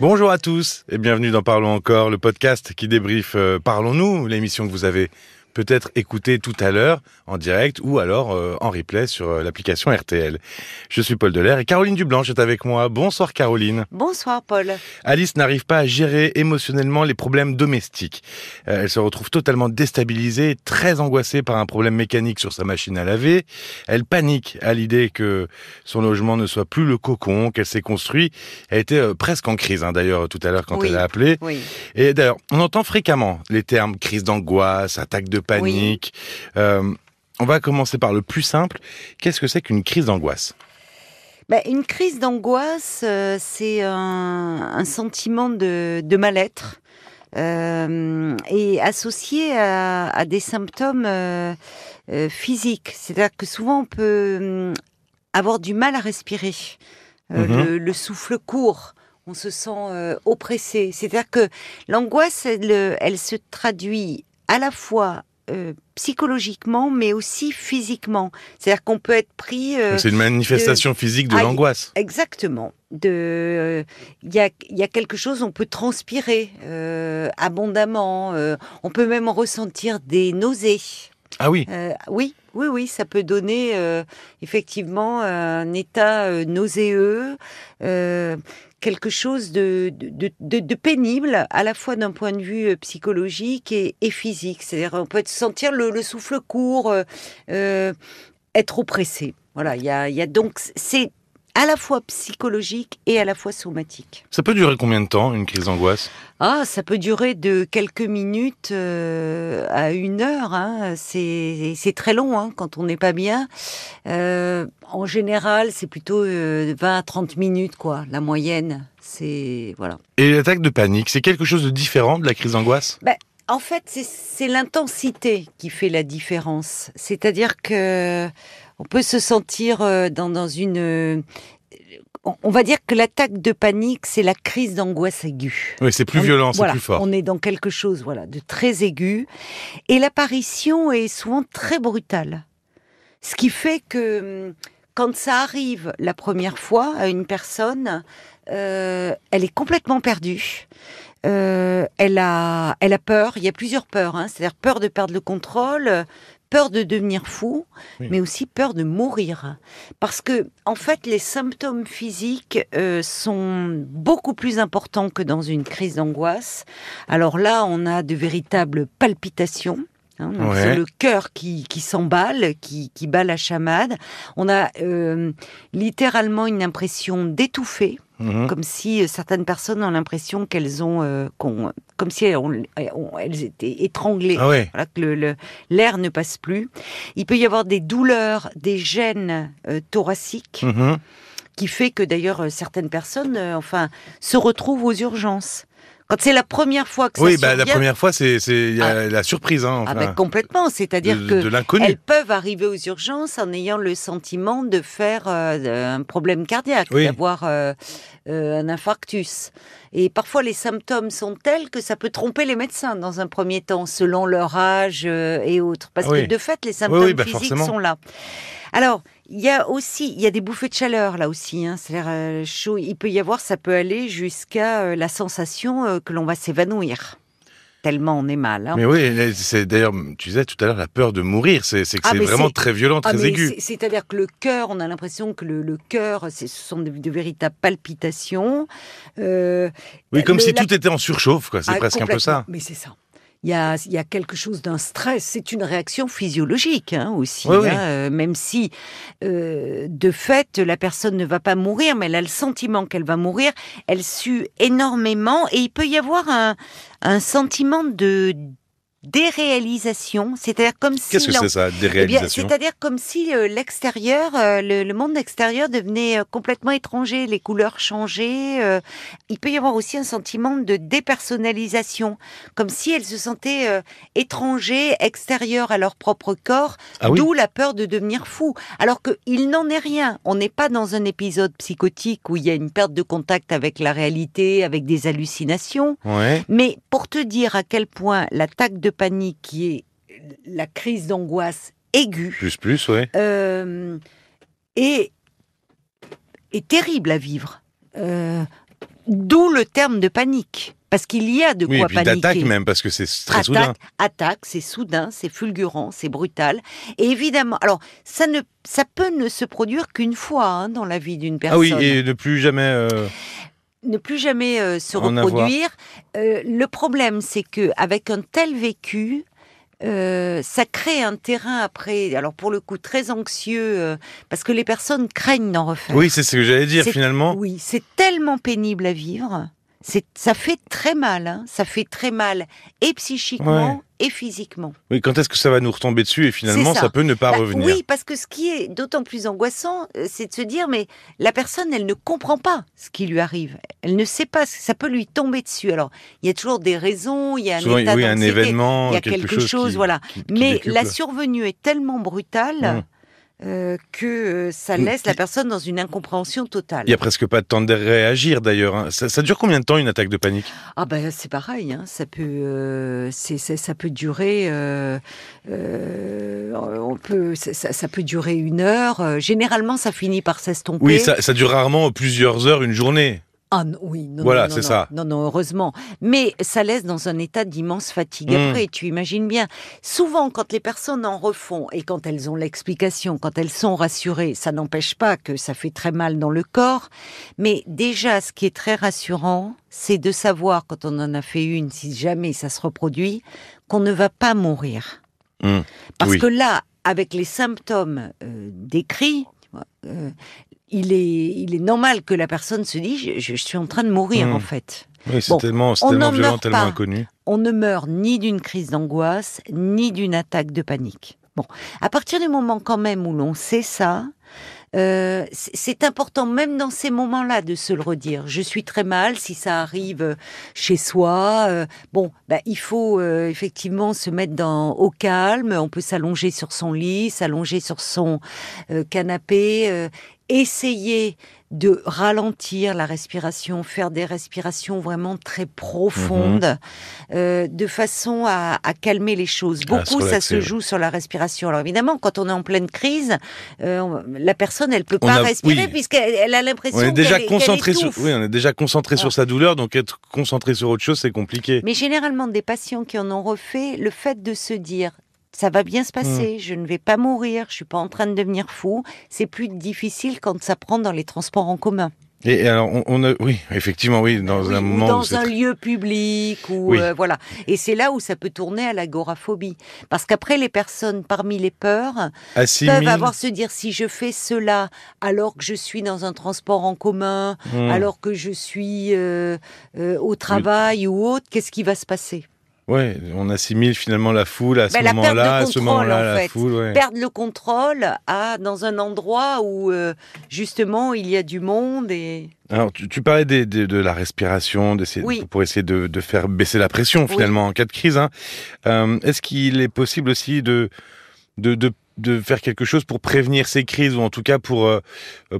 Bonjour à tous et bienvenue dans Parlons encore, le podcast qui débriefe euh, Parlons-nous, l'émission que vous avez peut-être écouter tout à l'heure en direct ou alors euh, en replay sur euh, l'application RTL. Je suis Paul Delair et Caroline Dublanche est avec moi. Bonsoir Caroline. Bonsoir Paul. Alice n'arrive pas à gérer émotionnellement les problèmes domestiques. Euh, elle se retrouve totalement déstabilisée, très angoissée par un problème mécanique sur sa machine à laver. Elle panique à l'idée que son logement ne soit plus le cocon qu'elle s'est construit. Elle était presque en crise hein, d'ailleurs tout à l'heure quand elle a appelé. Oui. Et d'ailleurs, on entend fréquemment les termes crise d'angoisse, attaque de panique. Euh, on va commencer par le plus simple. Qu'est-ce que c'est qu'une crise d'angoisse? Ben, Une crise d'angoisse, euh, c'est un, sentiment de, mal-être euh, et associé à, des symptômes physiques. C'est-à-dire que souvent on peut hum, avoir du mal à respirer, mhm. le, souffle court on se sent oppressé. C'est-à-dire que l'angoisse, elle, se traduit à la fois euh, psychologiquement, mais aussi physiquement. C'est-à-dire qu'on peut être pris. Euh, c'est une manifestation physique de ah, l'angoisse. Exactement. De, il y, a, y, a, quelque chose, on peut transpirer euh, abondamment. on peut même ressentir des nausées. Ah oui. oui, oui, oui, ça peut donner effectivement un état nauséeux quelque chose de, de, pénible, à la fois d'un point de vue euh, psychologique et, physique. C'est-à-dire, on peut sentir le, souffle court, euh, euh, être oppressé. Voilà, il y a, y a donc c'est à la fois psychologique et à la fois somatique. Ça peut durer combien de temps, une crise d'angoisse? Ah, ça peut durer de quelques minutes euh, à une heure. Hein. C'est très long hein, quand on n'est pas bien. Euh, en général, c'est plutôt 20 euh, à 30 minutes, quoi, la moyenne. C'est voilà. Et l'attaque de panique, c'est quelque chose de différent de la crise d'angoisse? Ben, En fait, c'est l'intensité qui fait la différence. C'est-à-dire que on peut se sentir euh, dans, une... Euh, on va dire que l'attaque de panique, c'est la crise d'angoisse aiguë. Oui, c'est plus violent, c'est plus fort. On est dans quelque chose, voilà, de très aigu, et l'apparition est souvent très brutale. Ce qui fait que hum, quand ça arrive la première fois à une personne, euh, elle est complètement perdue. Elle a, elle a peur. Il y a plusieurs peurs. Hein. C'est-à-dire peur de perdre le contrôle, peur de devenir fou, mais aussi peur de mourir. Parce que, en fait, les symptômes physiques euh, sont beaucoup plus importants que dans une crise d'angoisse. Alors là, on a de véritables palpitations. Hein, c'est le cœur qui, s'emballe, qui, bat la chamade. On a euh, littéralement une impression d'étouffer. Mhm. Comme si euh, certaines personnes ont l'impression qu'elles ont, euh, comme si elles, étaient étranglées, ah que l'air ne passe plus. Il peut y avoir des douleurs, des gènes thoraciques, mhm. qui fait que d'ailleurs certaines personnes, enfin, se retrouvent aux urgences. Quand c'est la première fois que ça Oui, bah, la première fois, c'est ah. la surprise. Hein, ah, bah, complètement. C'est-à-dire que elles peuvent arriver aux urgences en ayant le sentiment de faire euh, un problème cardiaque, d'avoir euh, euh, un infarctus. Et parfois, les symptômes sont tels que ça peut tromper les médecins dans un premier temps, selon leur âge et autres. Parce que de fait, les symptômes bah, physiques sont là. Alors, il y a aussi, il y a des bouffées de chaleur là aussi. Hein, C'est-à-dire euh, chaud. Il peut y avoir, ça peut aller jusqu'à euh, la sensation euh, que l'on va s'évanouir. Tellement on est mal. Hein. Mais oui, c'est d'ailleurs, tu disais tout à l'heure, la peur de mourir, c'est ah, vraiment très violent, ah, très aigu. C'est-à-dire que le cœur, on a l'impression que le, le cœur, ce sont de, véritables palpitations. oui, comme si tout était en surchauffe, quoi. C'est ah, presque un peu ça. Mais c'est ça il y a, y a, quelque chose d'un stress. C'est une réaction physiologique hein, aussi, hein, euh, même si euh, de fait la personne ne va pas mourir, mais elle a le sentiment qu'elle va mourir. Elle sue énormément et il peut y avoir un, un sentiment de déréalisation, c'est-à-dire comme si qu'est-ce que c'est ça eh déréalisation? C'est-à-dire comme si euh, l'extérieur, euh, le, monde extérieur devenait euh, complètement étranger, les couleurs changeaient. il peut y avoir aussi un sentiment de dépersonnalisation, comme si elles se sentaient étrangers, extérieurs à leur propre corps, ah d'où la peur de devenir fou. Alors qu'il n'en est rien. On n'est pas dans un épisode psychotique où il y a une perte de contact avec la réalité, avec des hallucinations. Mais pour te dire à quel point l'attaque de panique qui est la crise d'angoisse aiguë. Plus, plus, ouais. Euh, est, terrible à vivre. Euh, D'où le terme de panique. Parce qu'il y a de Oui, quoi et puis paniquer. d'attaque même, parce que c'est très soudain. attaque, attaque, c'est soudain, c'est fulgurant, c'est brutal. Et évidemment, alors ça ne, ça peut ne se produire qu'une fois hein, dans la vie d'une personne. Ah oui, et ne plus jamais... euh, Ne plus jamais euh, se En reproduire. Euh, le problème, c'est que avec un tel vécu. euh, ça crée un terrain après, alors pour le coup très anxieux, euh, parce que les personnes craignent d'en refaire. Oui, c'est ce que j'allais dire finalement. Oui, c'est tellement pénible à vivre. C'est, ça fait très mal, hein. ça fait très mal et psychiquement et physiquement. Oui, quand est-ce que ça va nous retomber dessus et finalement ça. ça. peut ne pas Bah, revenir? Oui, parce que ce qui est d'autant plus angoissant, euh, c'est de se dire, mais la personne, elle ne comprend pas ce qui lui arrive. Elle ne sait pas, ça peut lui tomber dessus. Alors, il y a toujours des raisons, il y a un Souvent, état oui, un d'anxiété, événement, il y a quelque, quelque chose, qui- voilà. qui- qui Mais décuple. la survenue est tellement brutale Mm. Euh, que euh, ça laisse la personne dans une incompréhension totale. Il y a presque pas de temps de réagir d'ailleurs. hein. Ça, ça dure combien de temps une attaque de panique? Ah ben c'est pareil, hein. ça peut, euh, c'est, ça peut durer, euh, on peut, ça, peut durer une heure. généralement, ça finit par s'estomper. Oui, ça, ça dure rarement plusieurs heures, une journée. Ah non, oui, non, Voilà, non, non, c'est ça. Non, non, heureusement. Mais ça laisse dans un état d'immense fatigue. Mm. Après, tu imagines bien. Souvent, quand les personnes en refont et quand elles ont l'explication, quand elles sont rassurées, ça n'empêche pas que ça fait très mal dans le corps. Mais déjà, ce qui est très rassurant, c'est de savoir, quand on en a fait une, si jamais ça se reproduit, qu'on ne va pas mourir. Mm. Parce Oui. que là, avec les symptômes euh, décrits, euh, il, est, il est normal que la personne se dise je, je suis en train de mourir Mm. en fait. Oui, c'est Bon, tellement, c'est on tellement violent, tellement pas. inconnu. On ne meurt ni d'une crise d'angoisse, ni d'une attaque de panique. Bon, à partir du moment quand même où l'on sait ça, euh, c'est important même dans ces moments-là de se le redire. Je suis très mal si ça arrive chez soi. euh, bon, bah, il faut euh, effectivement se mettre dans, au calme. On peut s'allonger sur son lit, s'allonger sur son euh, canapé, euh, essayer de ralentir la respiration, faire des respirations vraiment très profondes, euh, de façon à, à calmer les choses. Beaucoup, ça se joue sur la respiration. Alors évidemment, quand on est en pleine crise, euh, la personne, elle peut On pas a- respirer oui. puisqu'elle elle a l'impression On est déjà concentré sur, oui, on est déjà concentré Ah. sur sa douleur, donc être concentré sur autre chose, c'est compliqué. Mais généralement, des patients qui en ont refait, le fait de se dire ça va bien se passer, Hmm. je ne vais pas mourir, je suis pas en train de devenir fou, c'est plus difficile quand ça prend dans les transports en commun. Et, alors, on, on a, oui, effectivement, oui, dans Oui, un moment dans un très- lieu public ou Oui. euh, voilà. Et c'est là où ça peut tourner à l'agoraphobie, parce qu'après les personnes parmi les peurs assimile- peuvent avoir se dire si je fais cela alors que je suis dans un transport en commun, Hmm. alors que je suis euh, euh, au travail ou autre, qu'est-ce qui va se passer? Ouais, on assimile finalement la foule à ce la de moment-là, à ce moment-là, en la fait. foule, ouais. Perdre le contrôle à dans un endroit où euh, justement il y a du monde et Alors, tu, tu parlais des- des- de la respiration, d'essayer- Oui. pour essayer de, de faire baisser la pression finalement en cas de crise. hein. Euh, Est-ce qu'il est possible aussi de, de, de, de faire quelque chose pour prévenir ces crises ou en tout cas pour, euh,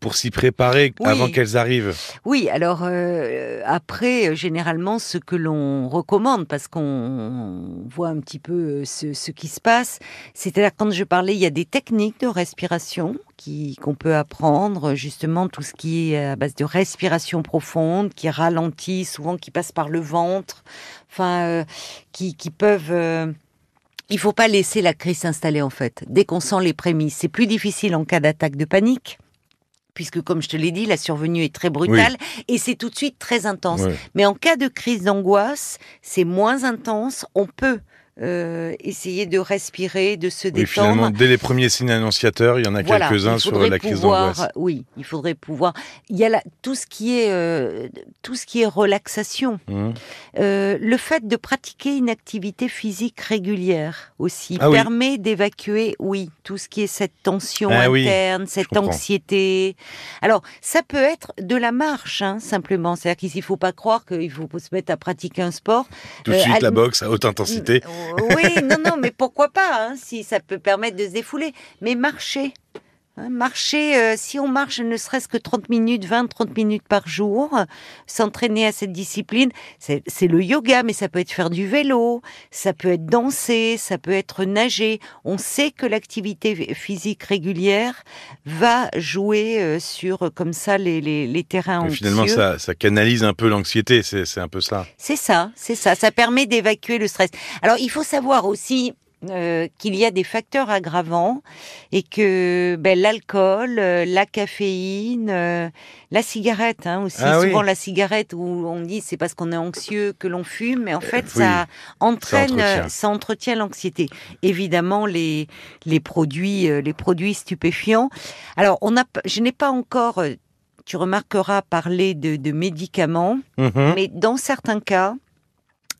pour s'y préparer Oui. avant qu'elles arrivent Oui, alors euh, après, euh, généralement, ce que l'on recommande, parce qu'on voit un petit peu euh, ce, ce qui se passe, c'est-à-dire quand je parlais, il y a des techniques de respiration qui qu'on peut apprendre, justement tout ce qui est à base de respiration profonde, qui ralentit, souvent qui passe par le ventre, enfin, euh, qui, qui peuvent... il faut pas laisser la crise s'installer en fait. Dès qu'on sent les prémices, c'est plus difficile en cas d'attaque de panique, puisque comme je te l'ai dit, la survenue est très brutale et c'est tout de suite très intense. Mais en cas de crise d'angoisse, c'est moins intense. On peut euh, essayer de respirer, de se Oui, détendre. finalement, dès les premiers signes annonciateurs, il y en a Voilà, quelques-uns sur la crise d'angoisse. Oui, il faudrait pouvoir. Il y a tout ce qui est euh, tout ce qui est relaxation. Mhm. Euh, le fait de pratiquer une activité physique régulière aussi Ah oui. permet d'évacuer, oui, tout ce qui est cette tension Ah oui, interne, cette anxiété. Alors, ça peut être de la marche, hein, simplement. C'est-à-dire qu'il ne faut pas croire qu'il faut se mettre à pratiquer un sport. Tout de suite, la boxe à haute intensité. Oui, non, non, mais pourquoi pas, hein, si ça peut permettre de se défouler. Mais marcher, marcher, euh, si on marche ne serait-ce que 30 minutes, 20-30 minutes par jour, s'entraîner à cette discipline, c'est le yoga, mais ça peut être faire du vélo, ça peut être danser, ça peut être nager. On sait que l'activité physique régulière va jouer euh, sur comme ça les, les, les terrains anxieux. Finalement, ça, ça canalise un peu l'anxiété, c'est un peu ça. C'est ça, c'est ça. Ça permet d'évacuer le stress. Alors, il faut savoir aussi euh, qu'il y a des facteurs aggravants et que ben, l'alcool, euh, la caféine, euh, la cigarette hein, aussi, ah souvent la cigarette où on dit c'est parce qu'on est anxieux que l'on fume, mais en fait ça entraîne, ça entretient l'anxiété. Évidemment les les produits les produits stupéfiants. Alors on a, je n'ai pas encore tu remarqueras parler de, de médicaments, mm-hmm. mais dans certains cas,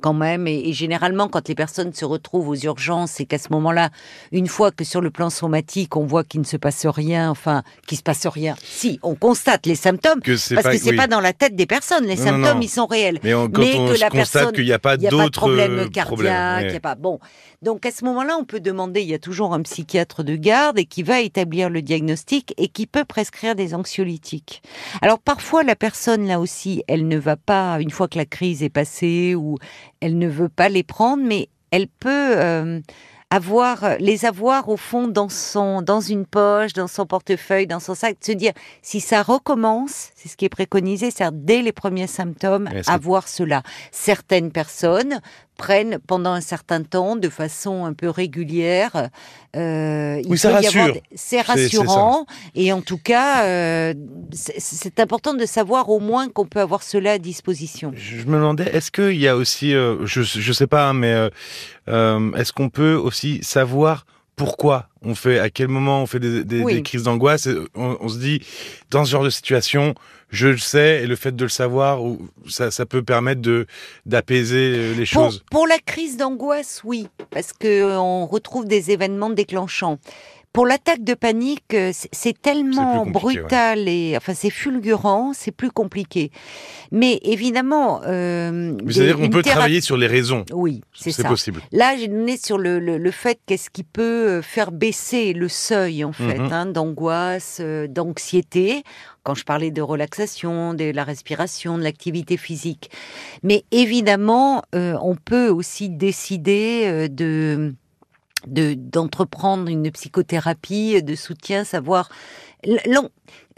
quand même. Et, généralement, quand les personnes se retrouvent aux urgences, c'est qu'à ce moment-là, une fois que sur le plan somatique, on voit qu'il ne se passe rien, enfin, qu'il se passe rien. Si, on constate les symptômes, parce que c'est pas dans la tête des personnes. Les symptômes, ils sont réels. Mais, quand on que la constate qu'il n'y a pas d'autres problèmes cardiaques, il a pas. Bon, donc à ce moment-là, on peut demander. Il y a toujours un psychiatre de garde et qui va établir le diagnostic et qui peut prescrire des anxiolytiques. Alors parfois, la personne là aussi, elle ne va pas une fois que la crise est passée ou elle ne veut pas les prendre, mais elle peut euh, avoir les avoir au fond dans son dans une poche, dans son portefeuille, dans son sac, se dire si ça recommence, c'est ce qui est préconisé, c'est dès les premiers symptômes avoir cela. Certaines personnes prennent pendant un certain temps, de façon un peu régulière. Euh, oui, ça rassure. C'est rassurant. et en tout cas, euh, c'est important de savoir au moins qu'on peut avoir cela à disposition. Je me demandais, est-ce qu'il y a aussi, euh, je ne sais pas, hein, mais est-ce qu'on peut aussi savoir pourquoi on fait, à quel moment on fait des, des, crises d'angoisse. On, on, se dit, dans ce genre de situation, je le sais, et le fait de le savoir, ça, ça peut permettre de d'apaiser les choses. Pour, la crise d'angoisse, oui, parce que on retrouve des événements déclenchants. Pour l'attaque de panique, euh, c'est tellement brutal et enfin c'est fulgurant, c'est plus compliqué. Mais évidemment, euh, c'est-à-dire qu'on peut travailler sur les raisons. Oui, c'est ça. possible. Là, j'ai donné sur le, le, fait qu'est-ce qui peut euh, faire baisser le seuil en fait mhm. hein, d'angoisse, euh, d'anxiété. Quand je parlais de relaxation, de la respiration, de l'activité physique. Mais évidemment, on peut aussi décider de d'entreprendre une psychothérapie de soutien, savoir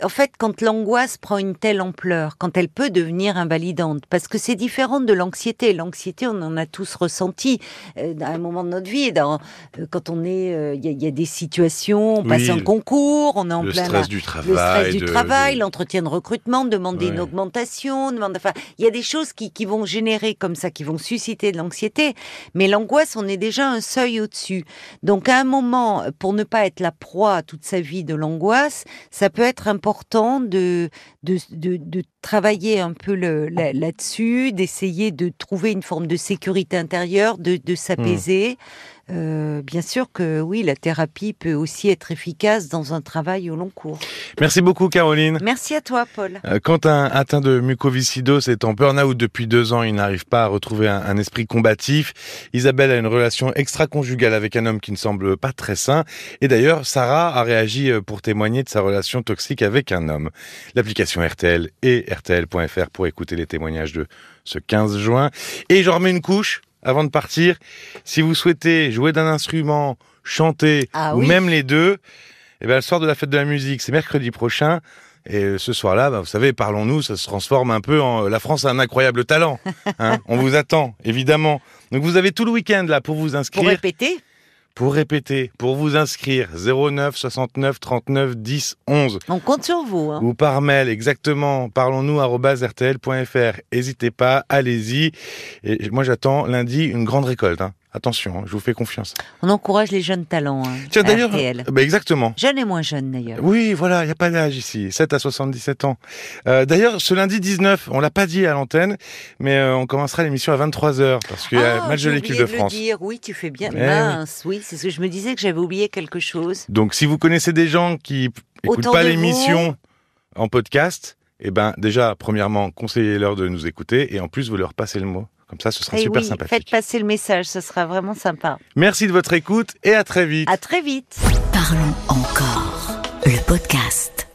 en fait, quand l'angoisse prend une telle ampleur, quand elle peut devenir invalidante, parce que c'est différent de l'anxiété. L'anxiété, on en a tous ressenti euh, à un moment de notre vie. Dans, euh, quand on est, euh, il y, a des situations, on passe un concours, on est en le plein stress du travail, le stress du travail, l'entretien de recrutement, demander une augmentation, demande, enfin, il y a des choses qui, qui vont générer comme ça, qui vont susciter de l'anxiété. Mais l'angoisse, on est déjà un seuil au-dessus. Donc, à un moment, pour ne pas être la proie toute sa vie de l'angoisse, ça peut être important de, de, de, travailler un peu là-dessus, d'essayer de trouver une forme de sécurité intérieure, de, de s'apaiser. Mmh. Euh, bien sûr que oui, la thérapie peut aussi être efficace dans un travail au long cours. Merci beaucoup Caroline. Merci à toi Paul. Euh, quand un atteint de mucoviscidose est en burn-out depuis deux ans, il n'arrive pas à retrouver un, esprit combatif. Isabelle a une relation extra-conjugale avec un homme qui ne semble pas très sain. Et d'ailleurs, Sarah a réagi euh, pour témoigner de sa relation toxique avec un homme. L'application RTL et RTL.fr pour écouter les témoignages de ce 15 juin. Et j'en remets une couche avant de partir, si vous souhaitez jouer d'un instrument, chanter, ah ou même les deux, eh ben, le soir de la fête de la musique, c'est mercredi prochain. Et ce soir-là, bah, vous savez, parlons-nous, ça se transforme un peu en la France a un incroyable talent. Hein On vous attend, évidemment. Donc vous avez tout le week-end là pour vous inscrire. Pour répéter pour répéter, pour vous inscrire, 09 69 39 10 11. On compte sur vous. Hein. Ou par mail, exactement, parlons-nous rtl.fr. N'hésitez pas, allez-y. Et moi j'attends lundi une grande récolte. Hein. Attention, hein, je vous fais confiance. On encourage les jeunes talents. Hein, Tiens, d'ailleurs, bah exactement. Jeunes et moins jeunes, d'ailleurs. Oui, voilà, il n'y a pas d'âge ici, 7 à 77 ans. Euh, d'ailleurs, ce lundi 19, on l'a pas dit à l'antenne, mais euh, on commencera l'émission à 23h, parce qu'il y a ah, match de l'équipe de, France. Le dire. Oui, tu fais bien. Eh Mince, oui, c'est ce que je me disais que j'avais oublié quelque chose. Donc, si vous connaissez des gens qui n'écoutent pas l'émission en podcast, eh ben, déjà, premièrement, conseillez-leur de nous écouter, et en plus, vous leur passez le mot. Comme ça, ce sera et eh super oui, sympathique. Faites passer le message, ce sera vraiment sympa. Merci de votre écoute et à très vite. À très vite. Parlons encore. le podcast.